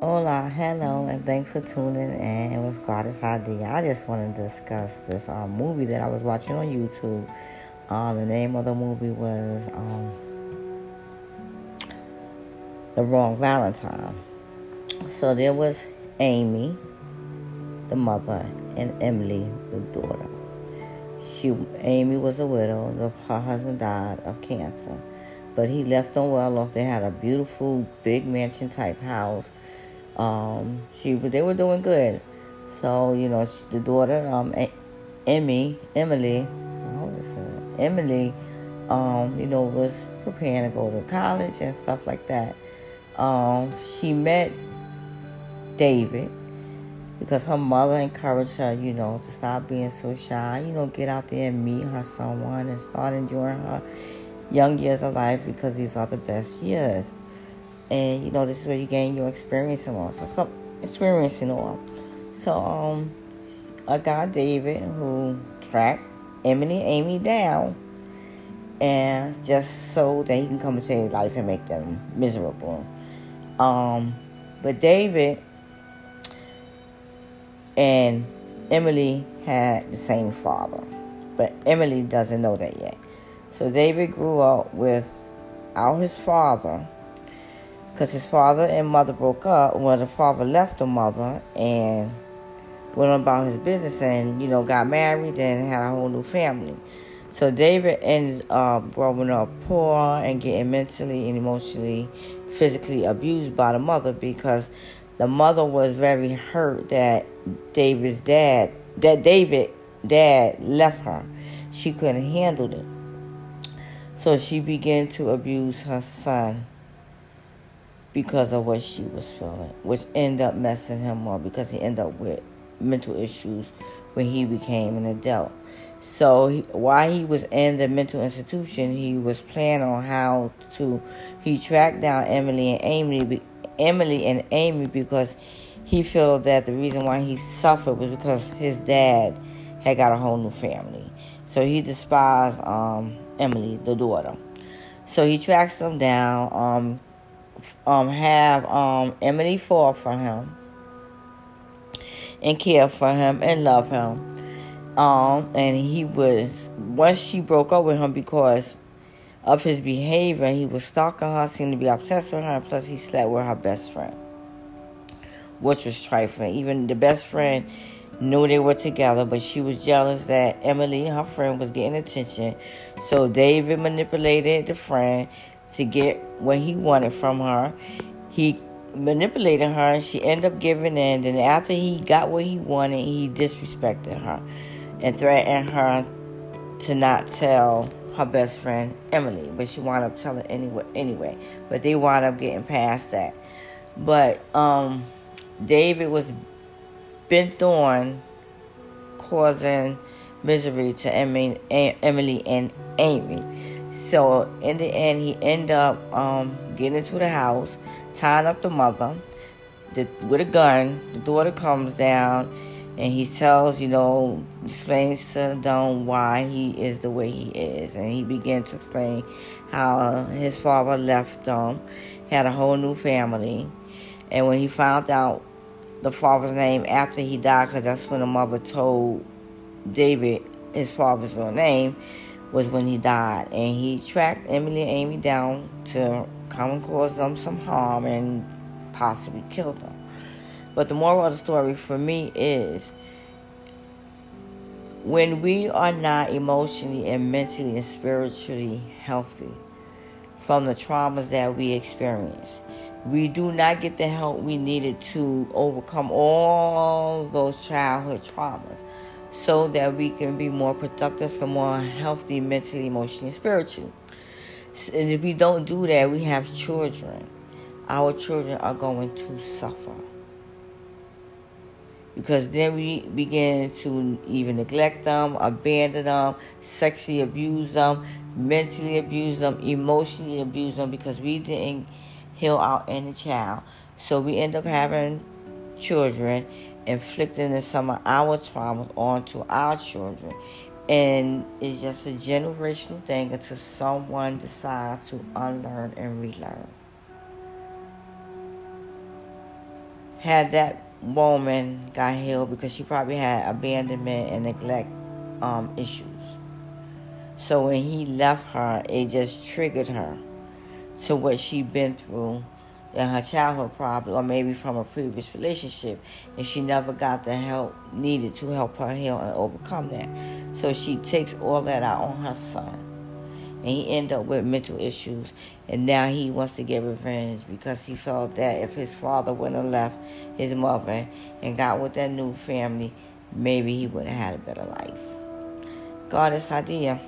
Hola, hello, and thanks for tuning in with Goddess Hadiyah. I just want to discuss this um, movie that I was watching on YouTube. Um, the name of the movie was um, The Wrong Valentine. So there was Amy, the mother, and Emily, the daughter. She, Amy was a widow. Her husband died of cancer, but he left them well off. They had a beautiful, big mansion type house. Um, she, they were doing good. So you know, the daughter, um, Emmy, Emily, Emily, um, you know, was preparing to go to college and stuff like that. Um, she met David because her mother encouraged her, you know, to stop being so shy, you know, get out there and meet her someone and start enjoying her young years of life because these are the best years. And you know, this is where you gain your experience and all. So, so experience and all. So um a guy David who tracked Emily Amy down and just so that he can come into their life and make them miserable. Um but David and Emily had the same father, but Emily doesn't know that yet. So David grew up without his father because his father and mother broke up. Well, the father left the mother and went about his business and, you know, got married and had a whole new family. So David ended up growing up poor and getting mentally and emotionally, physically abused by the mother because the mother was very hurt that David's dad, that David dad left her. She couldn't handle it. So she began to abuse her son because of what she was feeling, which ended up messing him up because he ended up with mental issues when he became an adult. So he, while he was in the mental institution, he was planning on how to. He tracked down Emily and Amy Emily and Amy because he felt that the reason why he suffered was because his dad had got a whole new family. So he despised um, Emily, the daughter. So he tracks them down, um, um, have um, Emily fall for him and care for him and love him. Um, and he was once she broke up with him because of his behavior. He was stalking her, seemed to be obsessed with her, plus he slept with her best friend, which was trifling. Even the best friend knew they were together, but she was jealous that Emily, her friend, was getting attention. So David manipulated the friend to get what he wanted from her. He manipulated her, and she ended up giving in. And after he got what he wanted, he disrespected her and threatened her to not tell her best friend Emily, but she wound up telling anyway. Anyway, but they wound up getting past that. But um, David was bent on causing misery to Emily, Emily and Amy. So in the end, he ended up um, getting into the house, tying up the mother the, with a gun. The daughter comes down and he tells, you know, explains to them why he is the way he is. And he began to explain how his father left them, had a whole new family. And when he found out the father's name after he died, because that's when the mother told David his father's real name, was when he died. And he tracked Emily and Amy down to come and cause them some harm and possibly kill them. But the moral of the story for me is when we are not emotionally and mentally and spiritually healthy from the traumas that we experience, we do not get the help we needed to overcome all those childhood traumas so that we can be more productive and more healthy mentally, emotionally, spiritually. And if we don't do that, we have children. Our children are going to suffer because then we begin to even neglect them, abandon them, sexually abuse them, mentally abuse them, emotionally abuse them because we didn't heal our inner child. So we end up having children inflicting some of our traumas onto our children. And it's just a generational thing until someone decides to unlearn and relearn. had that woman got healed because she probably had abandonment and neglect um, issues. So when he left her, it just triggered her to what she'd been through in her childhood probably or maybe from a previous relationship and she never got the help needed to help her heal and overcome that. So she takes all that out on her son and he ended up with mental issues and now he wants to get revenge because he felt that if his father wouldn't have left his mother and got with that new family maybe he would have had a better life. Goddess Hadiyah